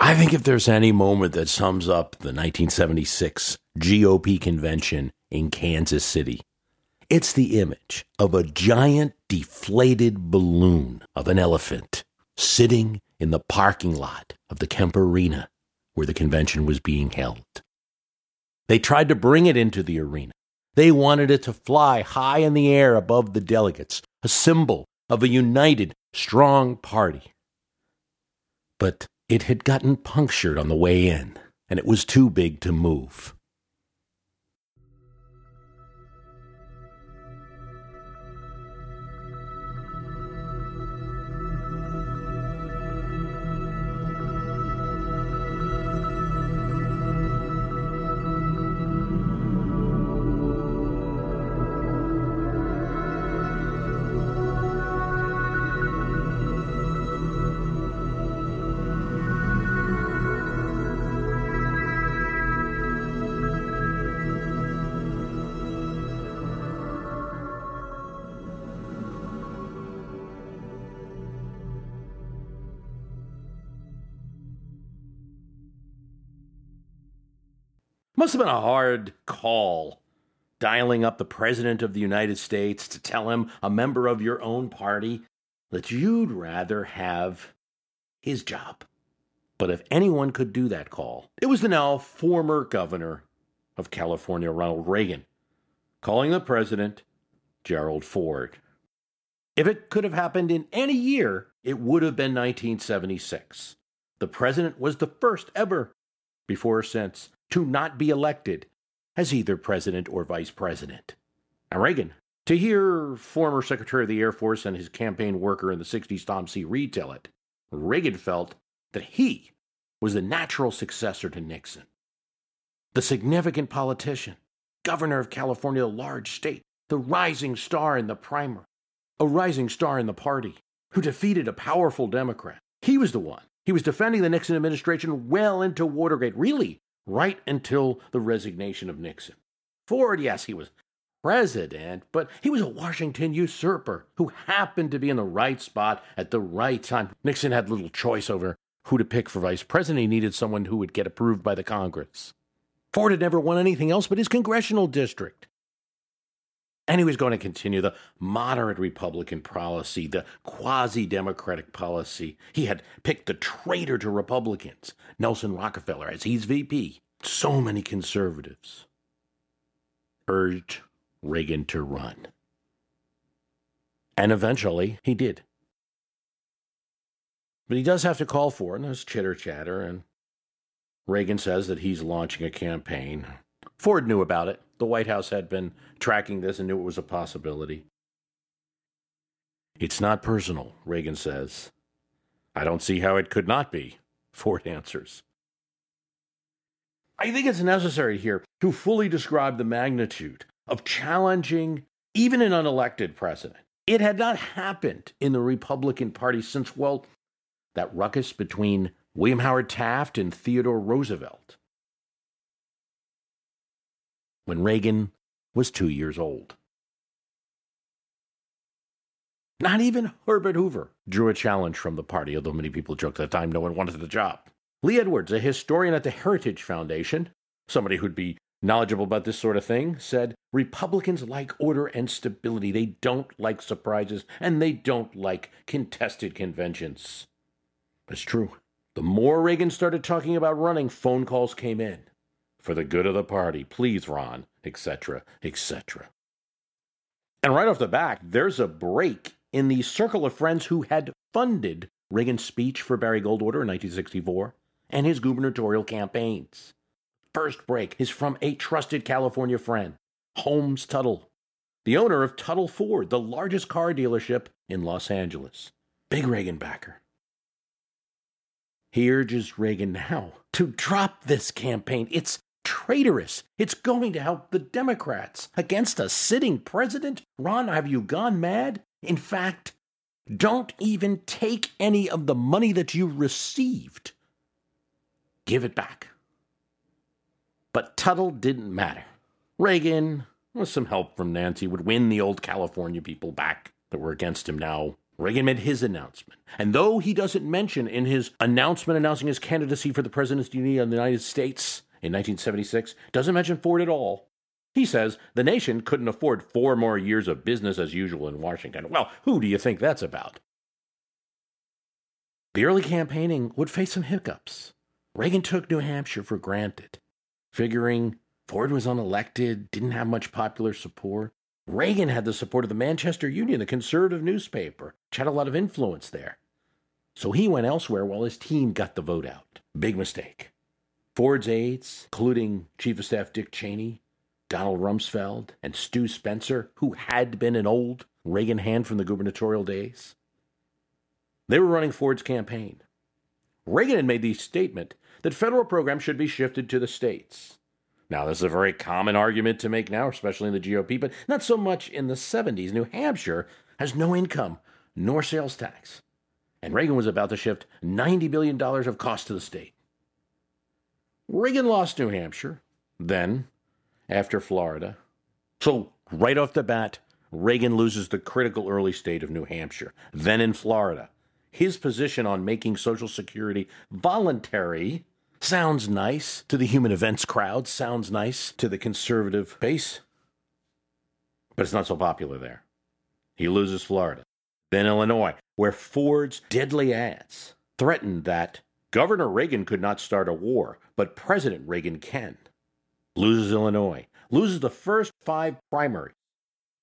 I think if there's any moment that sums up the 1976 GOP convention in Kansas City, it's the image of a giant deflated balloon of an elephant sitting in the parking lot of the Kemper Arena where the convention was being held. They tried to bring it into the arena. They wanted it to fly high in the air above the delegates, a symbol of a united, strong party. But it had gotten punctured on the way in, and it was too big to move. Must have been a hard call dialing up the President of the United States to tell him, a member of your own party, that you'd rather have his job. But if anyone could do that call, it was the now former governor of California, Ronald Reagan, calling the president, Gerald Ford. If it could have happened in any year, it would have been 1976. The president was the first ever, before or since, to not be elected as either president or vice president. And Reagan, to hear former Secretary of the Air Force and his campaign worker in the 60s, Tom C. Reed, tell it, Reagan felt that he was the natural successor to Nixon. The significant politician, governor of California, a large state, the rising star in the primer, a rising star in the party, who defeated a powerful Democrat. He was the one. He was defending the Nixon administration well into Watergate, really right until the resignation of Nixon. Ford, yes, he was president, but he was a Washington usurper who happened to be in the right spot at the right time. Nixon had little choice over who to pick for vice president. He needed someone who would get approved by the Congress. Ford had never won anything else but his congressional district. And he was going to continue the moderate Republican policy, the quasi Democratic policy. He had picked the traitor to Republicans, Nelson Rockefeller, as he's VP. So many conservatives urged Reagan to run. And eventually he did. But he does have to call for it, and there's chitter chatter, and Reagan says that he's launching a campaign. Ford knew about it. The White House had been tracking this and knew it was a possibility. It's not personal, Reagan says. I don't see how it could not be, Ford answers. I think it's necessary here to fully describe the magnitude of challenging even an unelected president. It had not happened in the Republican Party since, well, that ruckus between William Howard Taft and Theodore Roosevelt when Reagan was two years old. Not even Herbert Hoover drew a challenge from the party, although many people joked at the time no one wanted the job. Lee Edwards, a historian at the Heritage Foundation, somebody who'd be knowledgeable about this sort of thing, said Republicans like order and stability. They don't like surprises, and they don't like contested conventions. It's true. The more Reagan started talking about running, phone calls came in for the good of the party. Please, Ron, etc., etc. And right off the back, there's a break in the circle of friends who had funded Reagan's speech for Barry Goldwater in 1964 and his gubernatorial campaigns. First break is from a trusted California friend, Holmes Tuttle. the owner of Tuttle Ford, the largest car dealership in Los Angeles. Big Reagan backer. He urges Reagan now to drop this campaign. It's traitorous. It's going to help the Democrats against a sitting president. Ron, have you gone mad? In fact, don't even take any of the money that you received. Give it back. But Tuttle didn't matter. Reagan, with some help from Nancy, would win the old California people back that were against him now. Reagan made his announcement. And though he doesn't mention in his announcement announcing his candidacy for the presidency of the United States in 1976, doesn't mention Ford at all, he says the nation couldn't afford four more years of business as usual in Washington. Well, who do you think that's about? The early campaigning would face some hiccups. Reagan took New Hampshire for granted, figuring Ford was unelected, didn't have much popular support. Reagan had the support of the Manchester Union, the conservative newspaper, which had a lot of influence there. So he went elsewhere while his team got the vote out. Big mistake. Ford's aides, including Chief of Staff Dick Cheney, Donald Rumsfeld, and Stu Spencer, who had been an old Reagan hand from the gubernatorial days, they were running Ford's campaign. Reagan had made the statement that federal programs should be shifted to the states. Now, this is a very common argument to make now, especially in the GOP, but not so much in the 70s. New Hampshire has no income nor sales tax. And Reagan was about to shift $90 billion of cost to the state. Reagan lost New Hampshire, then after Florida. So, right off the bat, Reagan loses the critical early state of New Hampshire, then in Florida. His position on making Social Security voluntary Sounds nice to the human events crowd, sounds nice to the conservative base, but it's not so popular there. He loses Florida. Then Illinois, where Ford's deadly ads threatened that Governor Reagan could not start a war, but President Reagan can. Loses Illinois. Loses the first five primaries.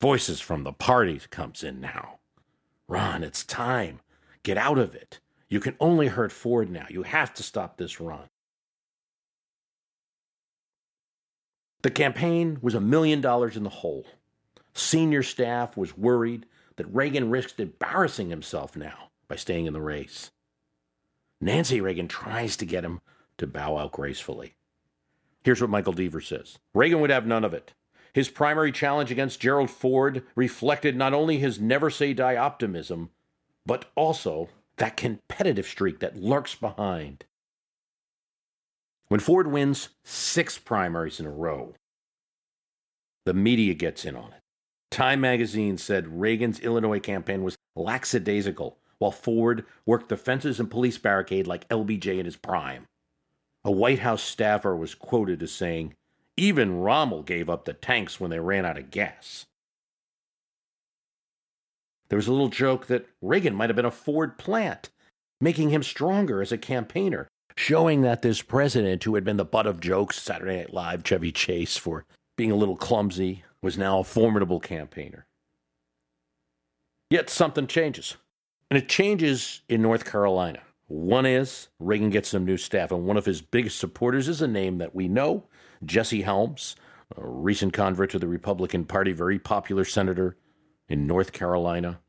Voices from the parties comes in now. Ron, it's time. Get out of it. You can only hurt Ford now. You have to stop this run. The campaign was a million dollars in the hole. Senior staff was worried that Reagan risked embarrassing himself now by staying in the race. Nancy Reagan tries to get him to bow out gracefully. Here's what Michael Deaver says Reagan would have none of it. His primary challenge against Gerald Ford reflected not only his never say die optimism, but also that competitive streak that lurks behind when Ford wins six primaries in a row, the media gets in on it. Time magazine said Reagan's Illinois campaign was lackadaisical, while Ford worked the fences and police barricade like LBJ in his prime. A White House staffer was quoted as saying, Even Rommel gave up the tanks when they ran out of gas. There was a little joke that Reagan might have been a Ford plant, making him stronger as a campaigner, showing that this president, who had been the butt of jokes, Saturday Night Live, Chevy Chase, for being a little clumsy, was now a formidable campaigner. Yet something changes. And it changes in North Carolina. One is Reagan gets some new staff, and one of his biggest supporters is a name that we know Jesse Helms, a recent convert to the Republican Party, very popular senator in North Carolina,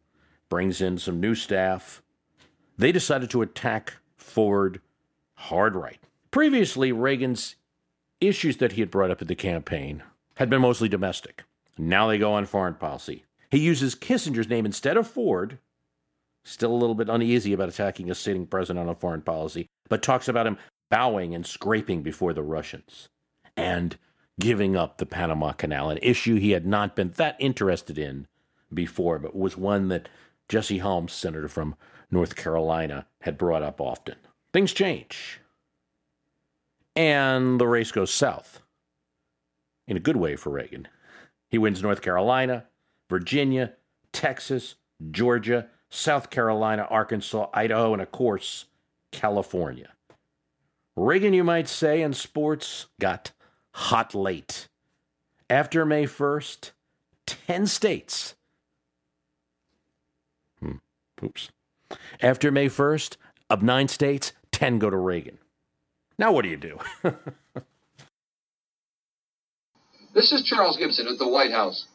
brings in some new staff. They decided to attack Ford hard right. Previously, Reagan's issues that he had brought up in the campaign had been mostly domestic. Now they go on foreign policy. He uses Kissinger's name instead of Ford, still a little bit uneasy about attacking a sitting president on foreign policy, but talks about him bowing and scraping before the Russians and giving up the Panama Canal, an issue he had not been that interested in before, but was one that Jesse Helms, senator from North Carolina, had brought up often. Things change. And the race goes south in a good way for Reagan. He wins North Carolina, Virginia, Texas, Georgia, South Carolina, Arkansas, Idaho, and of course, California. Reagan, you might say, in sports got hot late. After May 1st, 10 states. Hmm, oops. After May 1st, of nine states, 10 go to Reagan. Now, what do you do? this is Charles Gibson at the White House.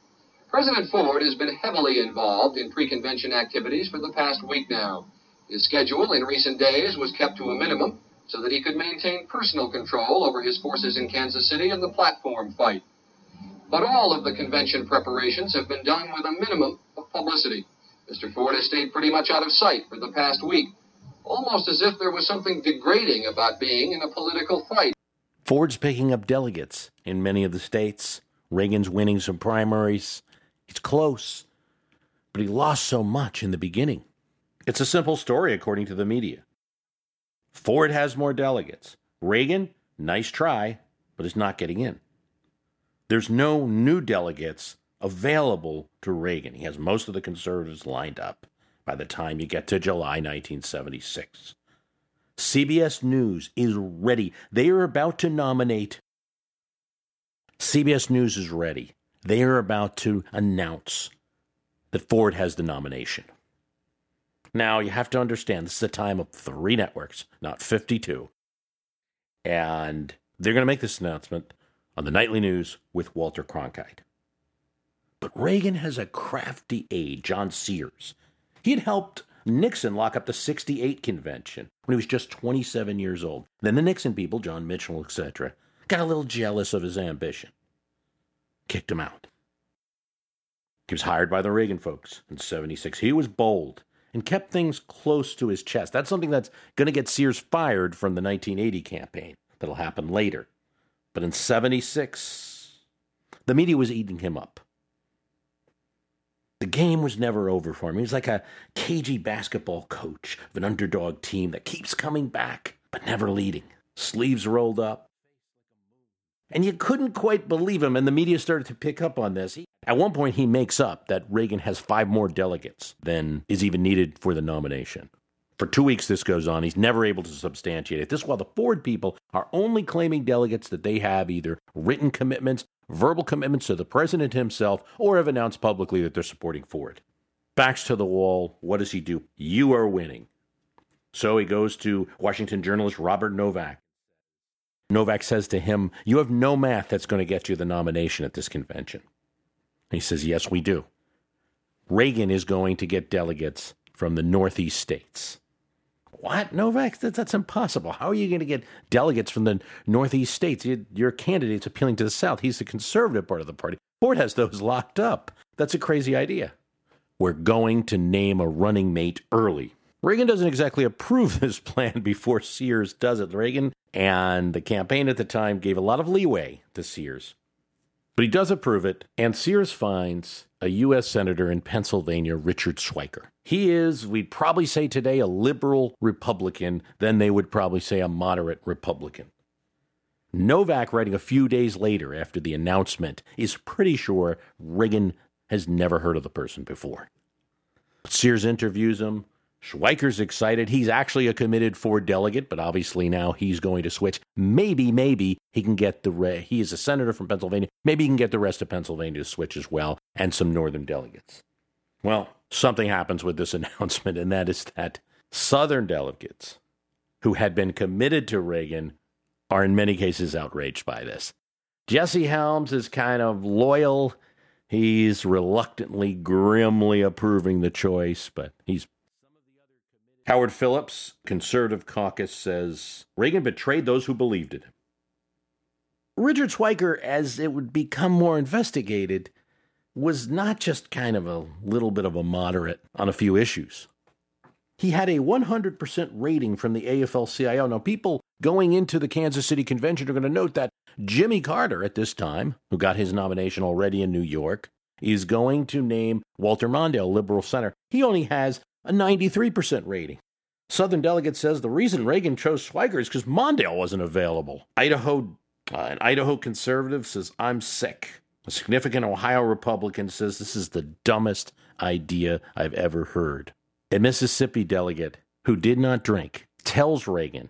President Ford has been heavily involved in pre convention activities for the past week now. His schedule in recent days was kept to a minimum so that he could maintain personal control over his forces in Kansas City and the platform fight. But all of the convention preparations have been done with a minimum of publicity. Mr. Ford has stayed pretty much out of sight for the past week, almost as if there was something degrading about being in a political fight. Ford's picking up delegates in many of the states. Reagan's winning some primaries. He's close, but he lost so much in the beginning. It's a simple story, according to the media. Ford has more delegates. Reagan, nice try, but is not getting in. There's no new delegates available to Reagan. He has most of the conservatives lined up by the time you get to July 1976. CBS News is ready. They are about to nominate. CBS News is ready. They are about to announce that Ford has the nomination. Now, you have to understand this is a time of three networks, not 52. And they're going to make this announcement on the nightly news with Walter Cronkite. But Reagan has a crafty aide, John Sears. He had helped Nixon lock up the 68 convention when he was just 27 years old. Then the Nixon people, John Mitchell, etc., got a little jealous of his ambition. Kicked him out. He was hired by the Reagan folks in 76. He was bold and kept things close to his chest. That's something that's going to get Sears fired from the 1980 campaign. That'll happen later. But in 76, the media was eating him up. The game was never over for him. He was like a cagey basketball coach of an underdog team that keeps coming back, but never leading. Sleeves rolled up. And you couldn't quite believe him, and the media started to pick up on this. At one point, he makes up that Reagan has five more delegates than is even needed for the nomination. For two weeks, this goes on. He's never able to substantiate it. This while the Ford people are only claiming delegates that they have either written commitments, verbal commitments to the president himself, or have announced publicly that they're supporting Ford. Backs to the wall. What does he do? You are winning. So he goes to Washington journalist Robert Novak. Novak says to him, You have no math that's going to get you the nomination at this convention. He says, Yes, we do. Reagan is going to get delegates from the Northeast states. What? Novak? That, that's impossible. How are you going to get delegates from the Northeast states? You, your candidate's appealing to the South. He's the conservative part of the party. Ford has those locked up. That's a crazy idea. We're going to name a running mate early. Reagan doesn't exactly approve this plan before Sears does it. Reagan and the campaign at the time gave a lot of leeway to Sears. But he does approve it, and Sears finds a U.S. Senator in Pennsylvania, Richard Schweiker. He is, we'd probably say today, a liberal Republican, then they would probably say a moderate Republican. Novak, writing a few days later after the announcement, is pretty sure Reagan has never heard of the person before. Sears interviews him. Schweiker's excited. He's actually a committed Ford delegate, but obviously now he's going to switch. Maybe, maybe he can get the re- he is a senator from Pennsylvania. Maybe he can get the rest of Pennsylvania to switch as well, and some northern delegates. Well, something happens with this announcement, and that is that southern delegates who had been committed to Reagan are in many cases outraged by this. Jesse Helms is kind of loyal. He's reluctantly, grimly approving the choice, but he's Howard Phillips, conservative caucus, says Reagan betrayed those who believed him. Richard Schweiker, as it would become more investigated, was not just kind of a little bit of a moderate on a few issues. He had a 100% rating from the AFL CIO. Now, people going into the Kansas City convention are going to note that Jimmy Carter, at this time, who got his nomination already in New York, is going to name Walter Mondale, liberal center. He only has a 93% rating. Southern delegate says the reason Reagan chose Schweiker is because Mondale wasn't available. Idaho, uh, an Idaho conservative says, I'm sick. A significant Ohio Republican says this is the dumbest idea I've ever heard. A Mississippi delegate who did not drink tells Reagan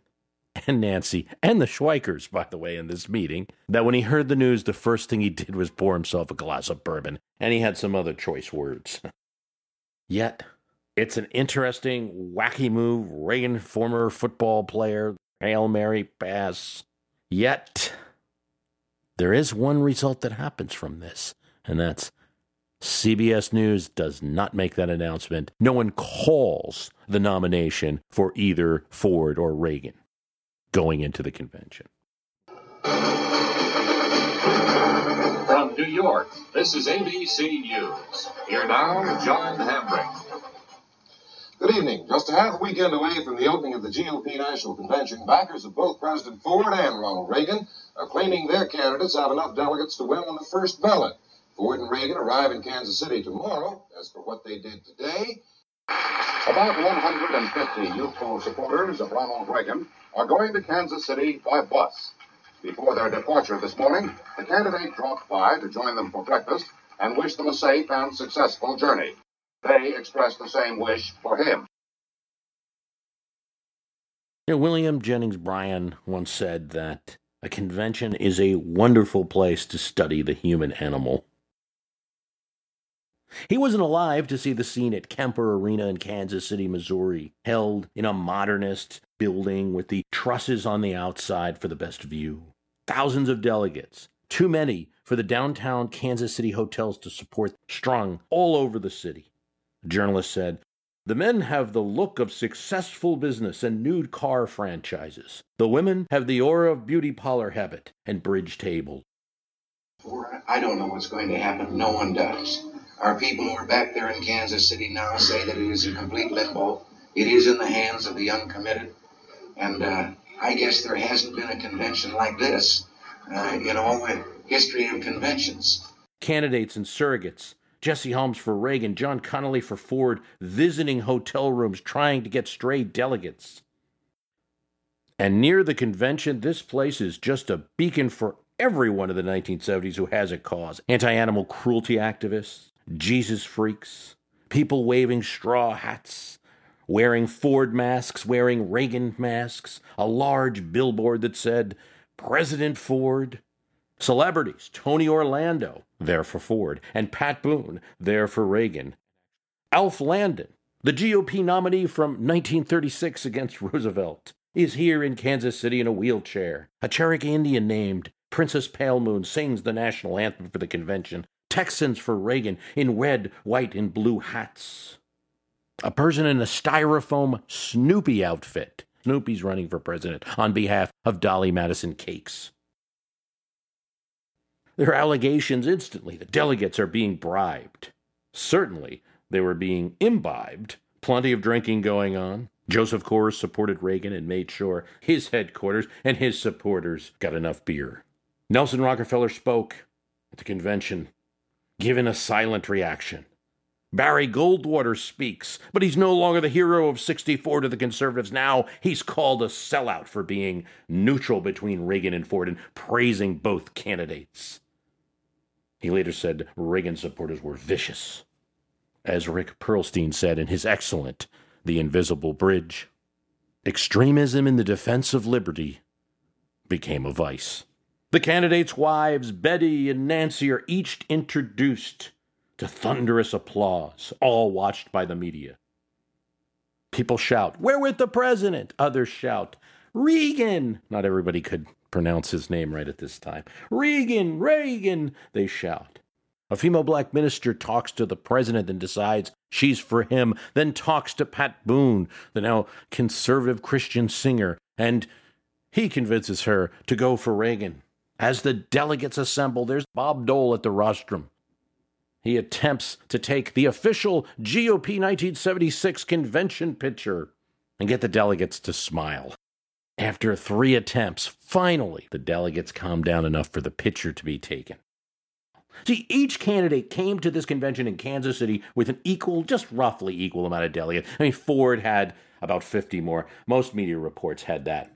and Nancy and the Schweikers, by the way, in this meeting, that when he heard the news, the first thing he did was pour himself a glass of bourbon, and he had some other choice words. Yet, it's an interesting, wacky move. Reagan, former football player, Hail Mary pass. Yet, there is one result that happens from this, and that's CBS News does not make that announcement. No one calls the nomination for either Ford or Reagan going into the convention. From New York, this is ABC News. Here now, John Hambrick. Good evening. Just a half weekend away from the opening of the GOP National Convention, backers of both President Ford and Ronald Reagan are claiming their candidates have enough delegates to win on the first ballot. Ford and Reagan arrive in Kansas City tomorrow. As for what they did today, about 150 youthful supporters of Ronald Reagan are going to Kansas City by bus. Before their departure this morning, the candidate dropped by to join them for breakfast and wish them a safe and successful journey. They expressed the same wish for him. William Jennings Bryan once said that a convention is a wonderful place to study the human animal. He wasn't alive to see the scene at Kemper Arena in Kansas City, Missouri, held in a modernist building with the trusses on the outside for the best view. Thousands of delegates, too many for the downtown Kansas City hotels to support, strung all over the city. Journalist said, The men have the look of successful business and nude car franchises. The women have the aura of beauty parlor habit and bridge table. I don't know what's going to happen. No one does. Our people who are back there in Kansas City now say that it is a complete limbo. It is in the hands of the uncommitted. And uh, I guess there hasn't been a convention like this uh, in all the history of conventions. Candidates and surrogates. Jesse Helms for Reagan, John Connally for Ford, visiting hotel rooms trying to get stray delegates. And near the convention, this place is just a beacon for everyone of the 1970s who has a cause anti animal cruelty activists, Jesus freaks, people waving straw hats, wearing Ford masks, wearing Reagan masks, a large billboard that said, President Ford. Celebrities, Tony Orlando, there for Ford, and Pat Boone, there for Reagan. Alf Landon, the GOP nominee from 1936 against Roosevelt, is here in Kansas City in a wheelchair. A Cherokee Indian named Princess Pale Moon sings the national anthem for the convention, Texans for Reagan in red, white, and blue hats. A person in a styrofoam Snoopy outfit. Snoopy's running for president on behalf of Dolly Madison Cakes. There are allegations instantly that delegates are being bribed. Certainly, they were being imbibed. Plenty of drinking going on. Joseph Coors supported Reagan and made sure his headquarters and his supporters got enough beer. Nelson Rockefeller spoke at the convention given a silent reaction. Barry Goldwater speaks, but he's no longer the hero of 64 to the conservatives. Now he's called a sellout for being neutral between Reagan and Ford and praising both candidates. He later said Reagan supporters were vicious. As Rick Perlstein said in his excellent The Invisible Bridge, extremism in the defense of liberty became a vice. The candidates' wives, Betty and Nancy, are each introduced to thunderous applause, all watched by the media. People shout, We're with the president! Others shout, Reagan! Not everybody could pronounce his name right at this time. Reagan! Reagan! They shout. A female black minister talks to the president and decides she's for him, then talks to Pat Boone, the now conservative Christian singer, and he convinces her to go for Reagan. As the delegates assemble, there's Bob Dole at the rostrum. He attempts to take the official GOP 1976 convention picture and get the delegates to smile. After three attempts, finally, the delegates calmed down enough for the picture to be taken. See, each candidate came to this convention in Kansas City with an equal, just roughly equal amount of delegates. I mean, Ford had about 50 more. Most media reports had that.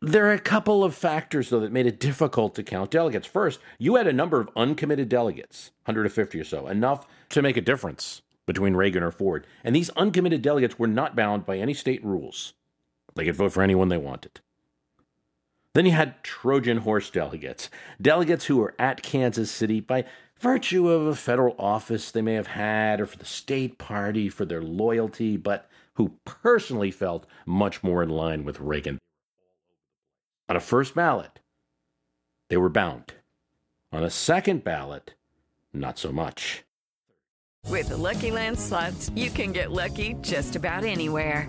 There are a couple of factors, though, that made it difficult to count delegates. First, you had a number of uncommitted delegates, 150 or so, enough to make a difference between Reagan or Ford. And these uncommitted delegates were not bound by any state rules. They could vote for anyone they wanted. Then you had Trojan horse delegates, delegates who were at Kansas City by virtue of a federal office they may have had or for the state party for their loyalty, but who personally felt much more in line with Reagan on a first ballot, they were bound. On a second ballot, not so much. With the Lucky Land slots, you can get lucky just about anywhere.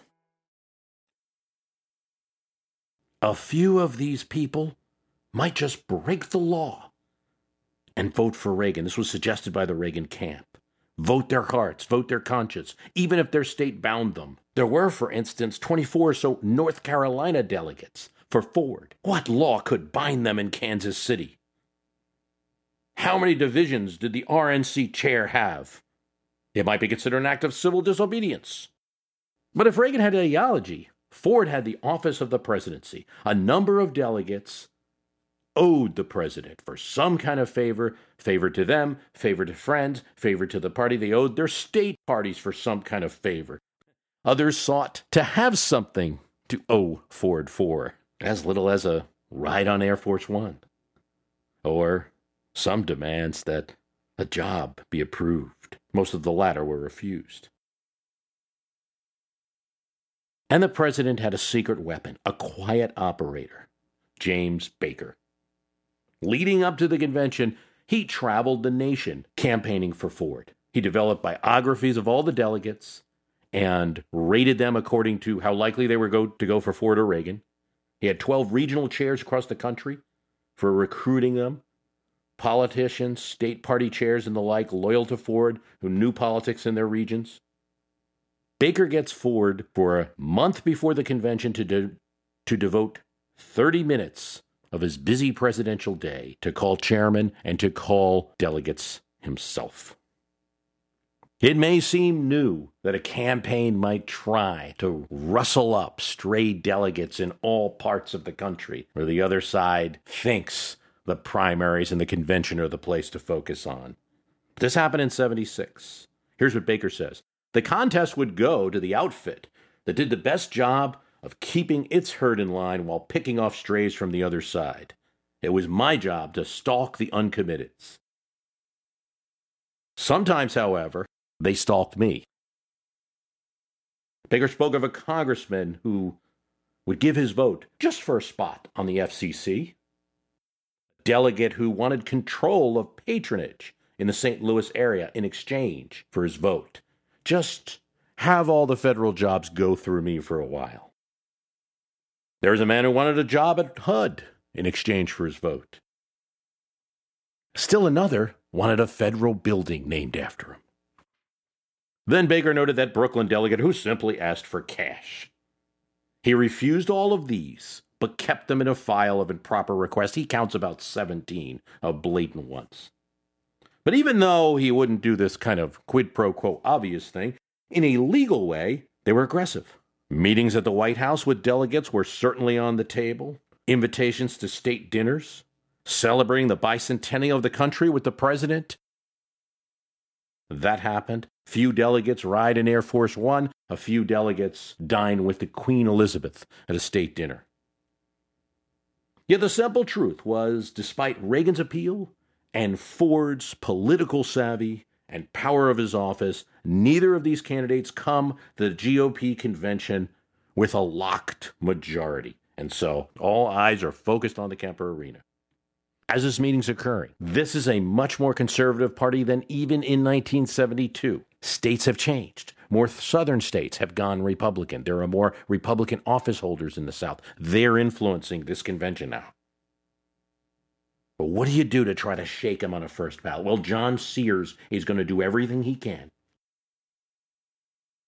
A few of these people might just break the law and vote for Reagan. This was suggested by the Reagan camp. Vote their hearts, vote their conscience, even if their state bound them. There were, for instance, 24 or so North Carolina delegates for Ford. What law could bind them in Kansas City? How many divisions did the RNC chair have? It might be considered an act of civil disobedience. But if Reagan had ideology, Ford had the office of the presidency. A number of delegates owed the president for some kind of favor, favor to them, favor to friends, favor to the party. They owed their state parties for some kind of favor. Others sought to have something to owe Ford for, as little as a ride on Air Force One. Or some demands that a job be approved. Most of the latter were refused. And the president had a secret weapon, a quiet operator, James Baker. Leading up to the convention, he traveled the nation campaigning for Ford. He developed biographies of all the delegates and rated them according to how likely they were go, to go for Ford or Reagan. He had 12 regional chairs across the country for recruiting them. Politicians, state party chairs, and the like loyal to Ford who knew politics in their regions. Baker gets Ford for a month before the convention to, de- to devote 30 minutes of his busy presidential day to call chairman and to call delegates himself. It may seem new that a campaign might try to rustle up stray delegates in all parts of the country where the other side thinks the primaries and the convention are the place to focus on. This happened in 76. Here's what Baker says The contest would go to the outfit that did the best job of keeping its herd in line while picking off strays from the other side. It was my job to stalk the uncommitteds. Sometimes, however, they stalked me. Baker spoke of a congressman who would give his vote just for a spot on the FCC, a delegate who wanted control of patronage in the St. Louis area in exchange for his vote. Just have all the federal jobs go through me for a while. There was a man who wanted a job at HUD in exchange for his vote. Still another wanted a federal building named after him. Then Baker noted that Brooklyn delegate who simply asked for cash. He refused all of these, but kept them in a file of improper requests. He counts about 17 of blatant ones. But even though he wouldn't do this kind of quid pro quo obvious thing, in a legal way, they were aggressive. Meetings at the White House with delegates were certainly on the table. Invitations to state dinners, celebrating the bicentennial of the country with the president. That happened. Few delegates ride in Air Force One. A few delegates dine with the Queen Elizabeth at a state dinner. Yet the simple truth was, despite Reagan's appeal and Ford's political savvy, and power of his office, neither of these candidates come to the GOP convention with a locked majority. And so all eyes are focused on the Kemper Arena. As this meeting's occurring, this is a much more conservative party than even in 1972. States have changed. More southern states have gone Republican. There are more Republican office holders in the South. They're influencing this convention now. But what do you do to try to shake him on a first ballot? Well, John Sears is going to do everything he can.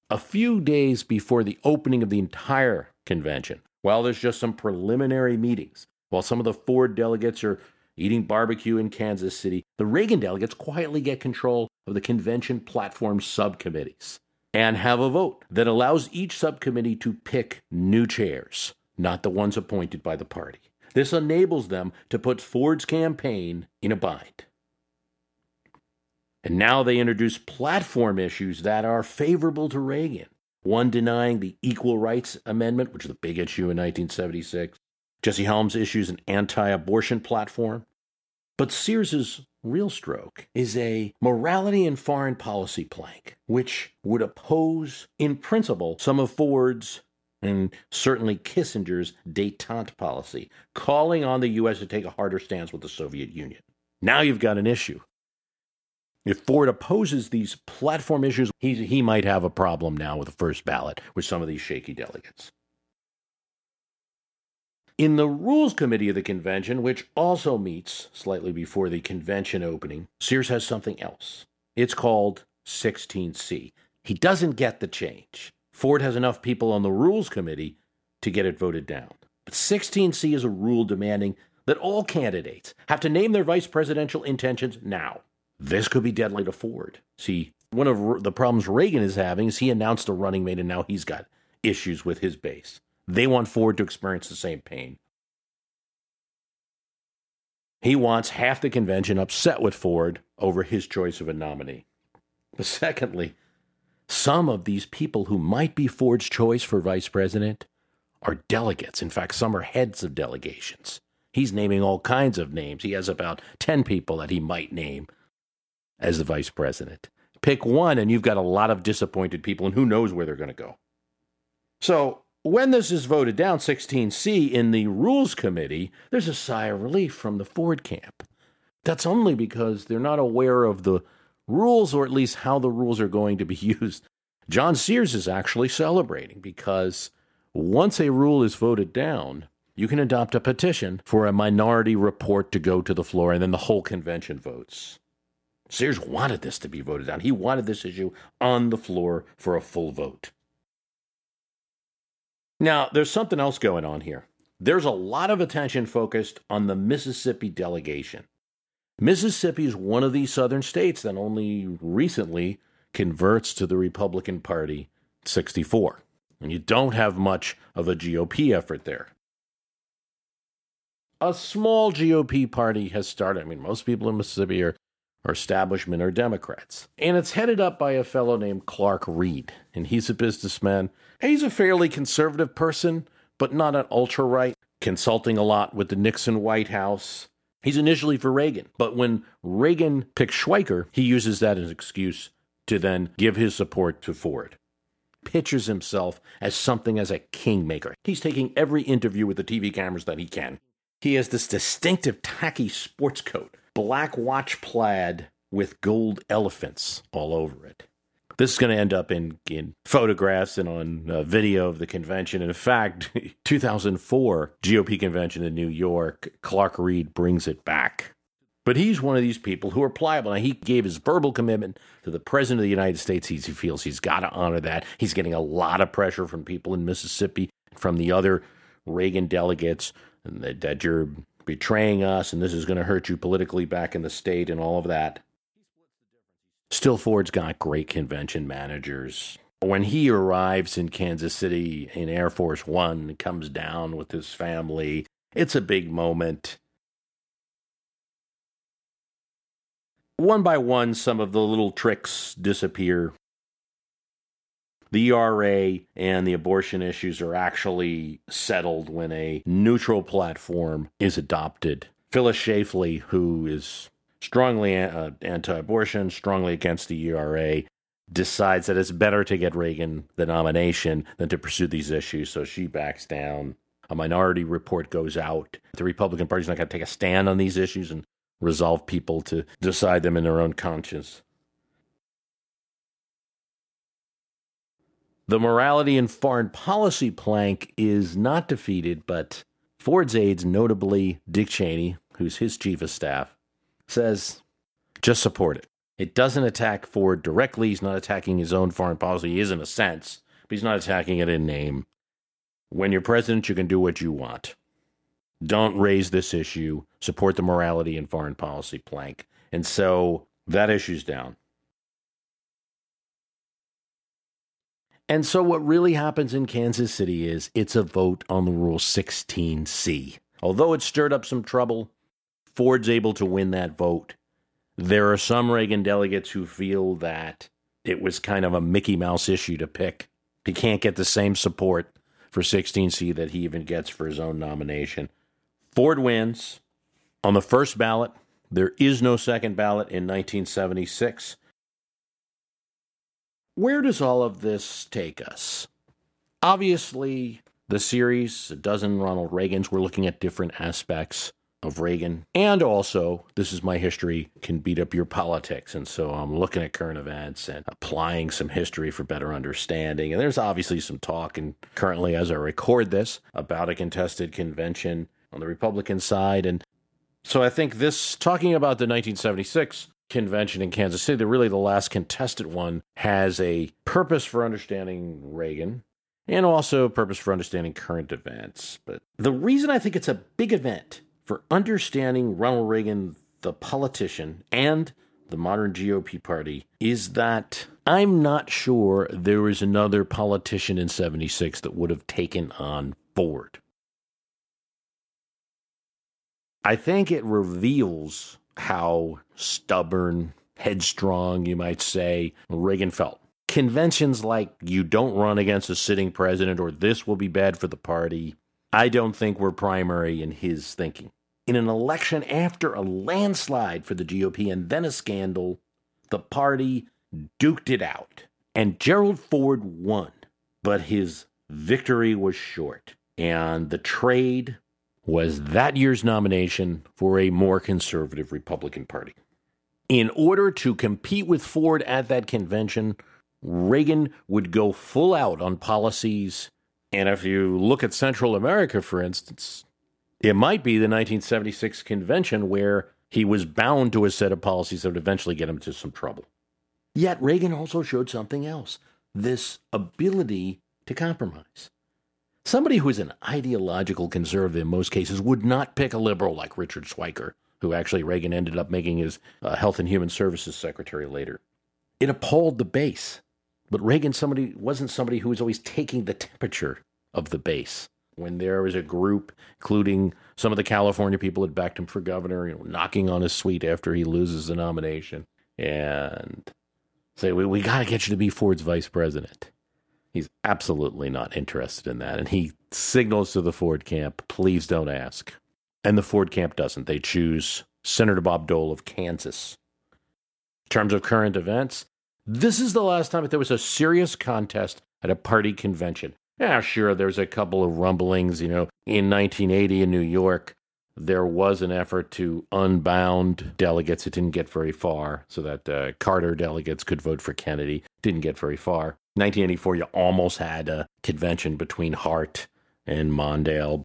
A few days before the opening of the entire convention, while there's just some preliminary meetings, while some of the Ford delegates are eating barbecue in Kansas City, the Reagan delegates quietly get control of the convention platform subcommittees and have a vote that allows each subcommittee to pick new chairs, not the ones appointed by the party. This enables them to put Ford's campaign in a bind. And now they introduce platform issues that are favorable to Reagan. One denying the Equal Rights Amendment, which is a big issue in 1976. Jesse Helms issues an anti abortion platform. But Sears's real stroke is a morality and foreign policy plank, which would oppose, in principle, some of Ford's and certainly Kissinger's detente policy, calling on the U.S. to take a harder stance with the Soviet Union. Now you've got an issue. If Ford opposes these platform issues, he, he might have a problem now with the first ballot with some of these shaky delegates. In the Rules Committee of the convention, which also meets slightly before the convention opening, Sears has something else. It's called 16C. He doesn't get the change. Ford has enough people on the Rules Committee to get it voted down. But 16C is a rule demanding that all candidates have to name their vice presidential intentions now. This could be deadly to Ford. See, one of the problems Reagan is having is he announced a running mate and now he's got issues with his base. They want Ford to experience the same pain. He wants half the convention upset with Ford over his choice of a nominee. But secondly, some of these people who might be Ford's choice for vice president are delegates. In fact, some are heads of delegations. He's naming all kinds of names. He has about 10 people that he might name as the vice president. Pick one, and you've got a lot of disappointed people, and who knows where they're going to go. So when this is voted down, 16C, in the Rules Committee, there's a sigh of relief from the Ford camp. That's only because they're not aware of the rules, or at least how the rules are going to be used. John Sears is actually celebrating because once a rule is voted down, you can adopt a petition for a minority report to go to the floor, and then the whole convention votes. Sears wanted this to be voted down. He wanted this issue on the floor for a full vote. Now, there's something else going on here. There's a lot of attention focused on the Mississippi delegation. Mississippi is one of these southern states that only recently converts to the Republican Party 64. And you don't have much of a GOP effort there. A small GOP party has started. I mean, most people in Mississippi are, are establishment or Democrats. And it's headed up by a fellow named Clarke Reed. And he's a businessman He's a fairly conservative person, but not an ultra right, consulting a lot with the Nixon White House. He's initially for Reagan, but when Reagan picks Schweiker, he uses that as an excuse to then give his support to Ford. Pictures himself as something as a kingmaker. He's taking every interview with the TV cameras that he can. He has this distinctive tacky sports coat, black watch plaid with gold elephants all over it. This is going to end up in, in photographs and on uh, video of the convention. And in fact, 2004 GOP convention in New York, Clarke Reed brings it back. But he's one of these people who are pliable. Now, he gave his verbal commitment to the President of the United States. He feels he's got to honor that. He's getting a lot of pressure from people in Mississippi, from the other Reagan delegates, that, that you're betraying us and this is going to hurt you politically back in the state and all of that. Still, Ford's got great convention managers. When he arrives in Kansas City in Air Force One, comes down with his family, it's a big moment. One by one, some of the little tricks disappear. The ERA and the abortion issues are actually settled when a neutral platform is adopted. Phyllis Schlafly, who is strongly uh, anti abortion, strongly against the ERA, decides that it's better to get Reagan the nomination than to pursue these issues. So she backs down. A minority report goes out. The Republican Party's not going to take a stand on these issues and resolve people to decide them in their own conscience. The morality and foreign policy plank is not defeated, but Ford's aides, notably Dick Cheney, who's his chief of staff, says just support it. It doesn't attack Ford directly. He's not attacking his own foreign policy. He is in a sense, but he's not attacking it in name. When you're president, you can do what you want. Don't raise this issue. Support the morality and foreign policy plank. And so that issue's down. And so, what really happens in Kansas City is it's a vote on the Rule 16C. Although it stirred up some trouble, Ford's able to win that vote. There are some Reagan delegates who feel that it was kind of a Mickey Mouse issue to pick. He can't get the same support for 16C that he even gets for his own nomination. Ford wins. On the first ballot, there is no second ballot in 1976. Where does all of this take us? Obviously, the series, a dozen Ronald Reagans, we're looking at different aspects of Reagan. And also, this is my history, can beat up your politics. And so I'm looking at current events and applying some history for better understanding. And there's obviously some talk, and currently, as I record this, about a contested convention on the Republican side. And so I think this, talking about the 1976 convention in Kansas City, really the last contested one, has a purpose for understanding Reagan and also a purpose for understanding current events. But the reason I think it's a big event for understanding Ronald Reagan, the politician, and the modern GOP party is that I'm not sure there was another politician in 76 that would have taken on Ford. I think it reveals how stubborn, headstrong, you might say, Reagan felt. Conventions like you don't run against a sitting president or this will be bad for the party I don't think were primary in his thinking. In an election after a landslide for the GOP and then a scandal, the party duked it out. And Gerald Ford won, but his victory was short. And the trade was that year's nomination for a more conservative Republican Party. In order to compete with Ford at that convention, Reagan would go full out on policies and if you look at Central America, for instance, it might be the 1976 convention where he was bound to a set of policies that would eventually get him into some trouble. Yet Reagan also showed something else this ability to compromise. Somebody who is an ideological conservative in most cases would not pick a liberal like Richard Schweiker, who actually Reagan ended up making his uh, Health and Human Services secretary later. It appalled the base. But Reagan somebody wasn't somebody who was always taking the temperature of the base. When there was a group, including some of the California people that backed him for governor, you know, knocking on his suite after he loses the nomination and say, we, we got to get you to be Ford's vice president. He's absolutely not interested in that. And he signals to the Ford camp, please don't ask. And the Ford camp doesn't. They choose Senator Bob Dole of Kansas. In terms of current events, this is the last time that there was a serious contest at a party convention. Yeah, sure, there's a couple of rumblings. You know, in 1980 in New York, there was an effort to unbound delegates. It didn't get very far, so that uh, Carter delegates could vote for Kennedy. Didn't get very far. 1984, you almost had a convention between Hart and Mondale.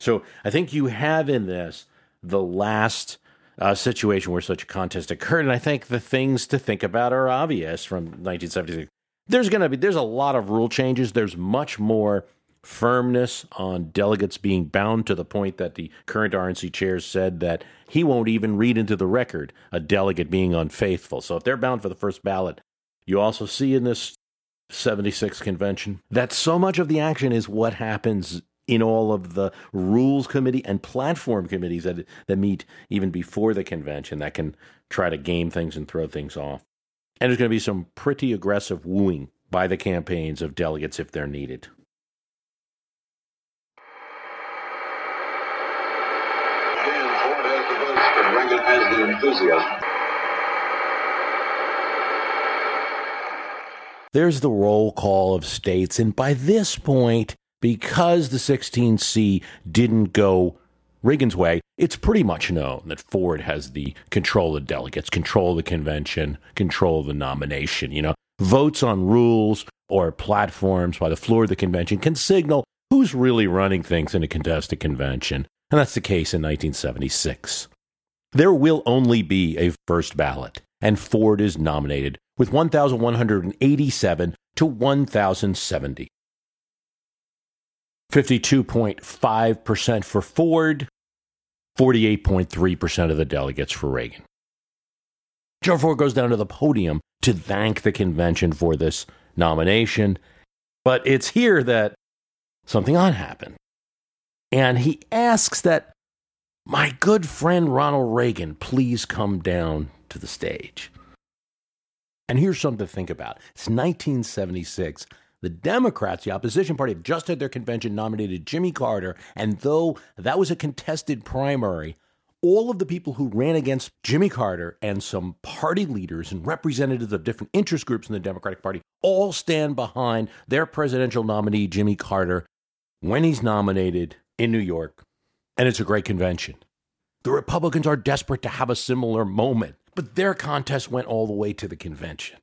So I think you have in this the last uh, situation where such a contest occurred. And I think the things to think about are obvious from 1976. There's going to be there's a lot of rule changes. There's much more firmness on delegates being bound to the point that the current RNC chair said that he won't even read into the record a delegate being unfaithful. So if they're bound for the first ballot, you also see in this 76 convention that so much of the action is what happens in all of the rules committee and platform committees that that meet even before the convention that can try to game things and throw things off. And there's going to be some pretty aggressive wooing by the campaigns of delegates if they're needed. There's the roll call of states. And by this point, because the 16C didn't go Reagan's way, it's pretty much known that Ford has the control of delegates, control of the convention, control of the nomination. You know, votes on rules or platforms by the floor of the convention can signal who's really running things in a contested convention. And that's the case in 1976. There will only be a first ballot, and Ford is nominated with 1,187 to 1,070. 52.5% for Ford, 48.3% of the delegates for Reagan. Joe Ford goes down to the podium to thank the convention for this nomination, but it's here that something odd happened. And he asks that my good friend Ronald Reagan please come down to the stage. And here's something to think about. It's 1976. The Democrats, the opposition party, have just had their convention nominated Jimmy Carter. And though that was a contested primary, all of the people who ran against Jimmy Carter and some party leaders and representatives of different interest groups in the Democratic Party all stand behind their presidential nominee, Jimmy Carter, when he's nominated in New York. And it's a great convention. The Republicans are desperate to have a similar moment, but their contest went all the way to the convention.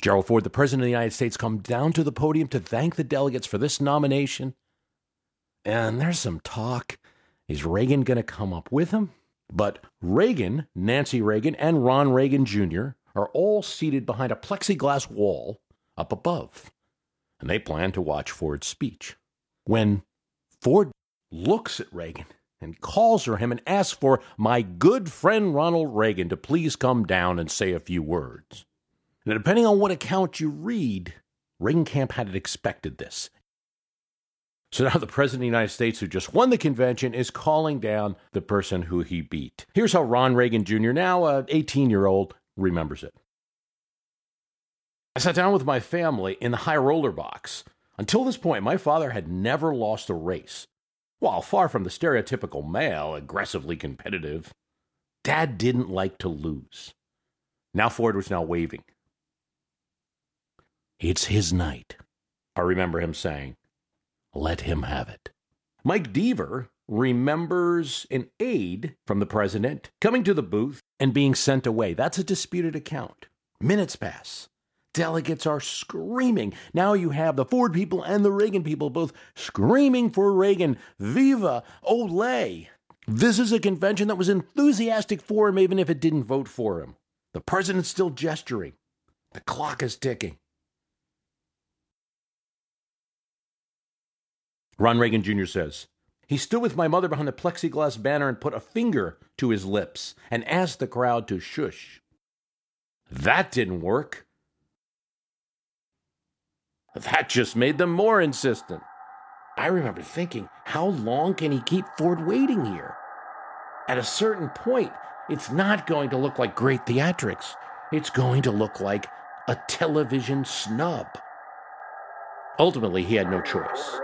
Gerald Ford, the President of the United States, come down to the podium to thank the delegates for this nomination. And there's some talk. Is Reagan going to come up with him? But Reagan, Nancy Reagan, and Ron Reagan Jr. are all seated behind a plexiglass wall up above. And they plan to watch Ford's speech. When Ford looks at Reagan and calls for him and asks for my good friend Ronald Reagan to please come down and say a few words. Now, depending on what account you read, Reagan Camp had expected this. So now the President of the United States, who just won the convention, is calling down the person who he beat. Here's how Ron Reagan Jr., now an 18 year old, remembers it. I sat down with my family in the high roller box. Until this point, my father had never lost a race. While far from the stereotypical male, aggressively competitive, Dad didn't like to lose. Now Ford was now waving. It's his night. I remember him saying, Let him have it. Mike Deaver remembers an aide from the president coming to the booth and being sent away. That's a disputed account. Minutes pass. Delegates are screaming. Now you have the Ford people and the Reagan people both screaming for Reagan. Viva Ole! This is a convention that was enthusiastic for him, even if it didn't vote for him. The president's still gesturing. The clock is ticking. Ron Reagan Jr. says, He stood with my mother behind the plexiglass banner and put a finger to his lips and asked the crowd to shush. That didn't work. That just made them more insistent. I remember thinking, how long can he keep Ford waiting here? At a certain point, it's not going to look like great theatrics. It's going to look like a television snub. Ultimately, he had no choice.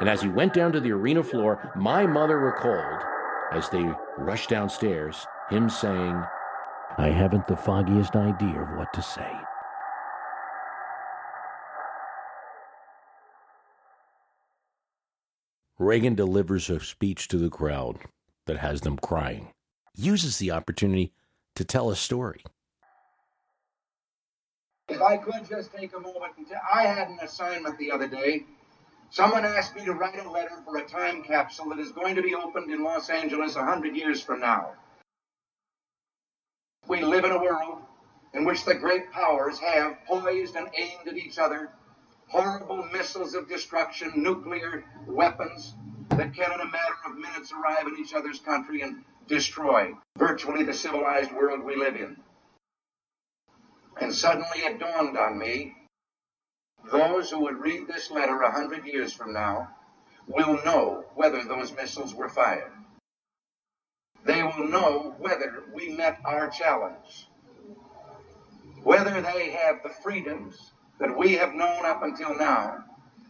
And as he went down to the arena floor, my mother recalled, as they rushed downstairs, him saying, I haven't the foggiest idea of what to say. Reagan delivers a speech to the crowd that has them crying, uses the opportunity to tell a story. If I could just take a moment and tell, I had an assignment the other day Someone asked me to write a letter for a time capsule that is going to be opened in Los Angeles a hundred years from now. We live in a world in which the great powers have poised and aimed at each other horrible missiles of destruction, nuclear weapons that can in a matter of minutes arrive in each other's country and destroy virtually the civilized world we live in. And suddenly it dawned on me those who would read this letter a hundred years from now will know whether those missiles were fired. They will know whether we met our challenge. Whether they have the freedoms that we have known up until now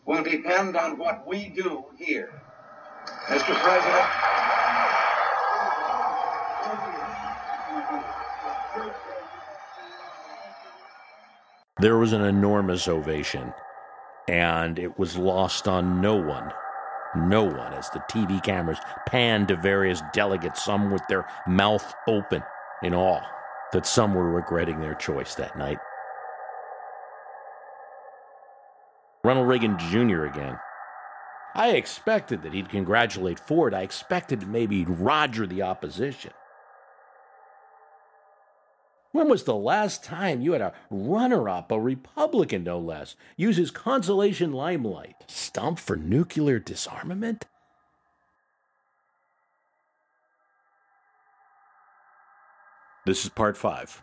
will depend on what we do here. Mr. President, There was an enormous ovation, and it was lost on no one. No one as the TV cameras panned to various delegates, some with their mouth open in awe that some were regretting their choice that night. Ronald Reagan Jr. again. I expected that he'd congratulate Ford. I expected maybe he'd Roger the opposition. When was the last time you had a runner up, a Republican no less, use his consolation limelight? Stump for nuclear disarmament? This is part five.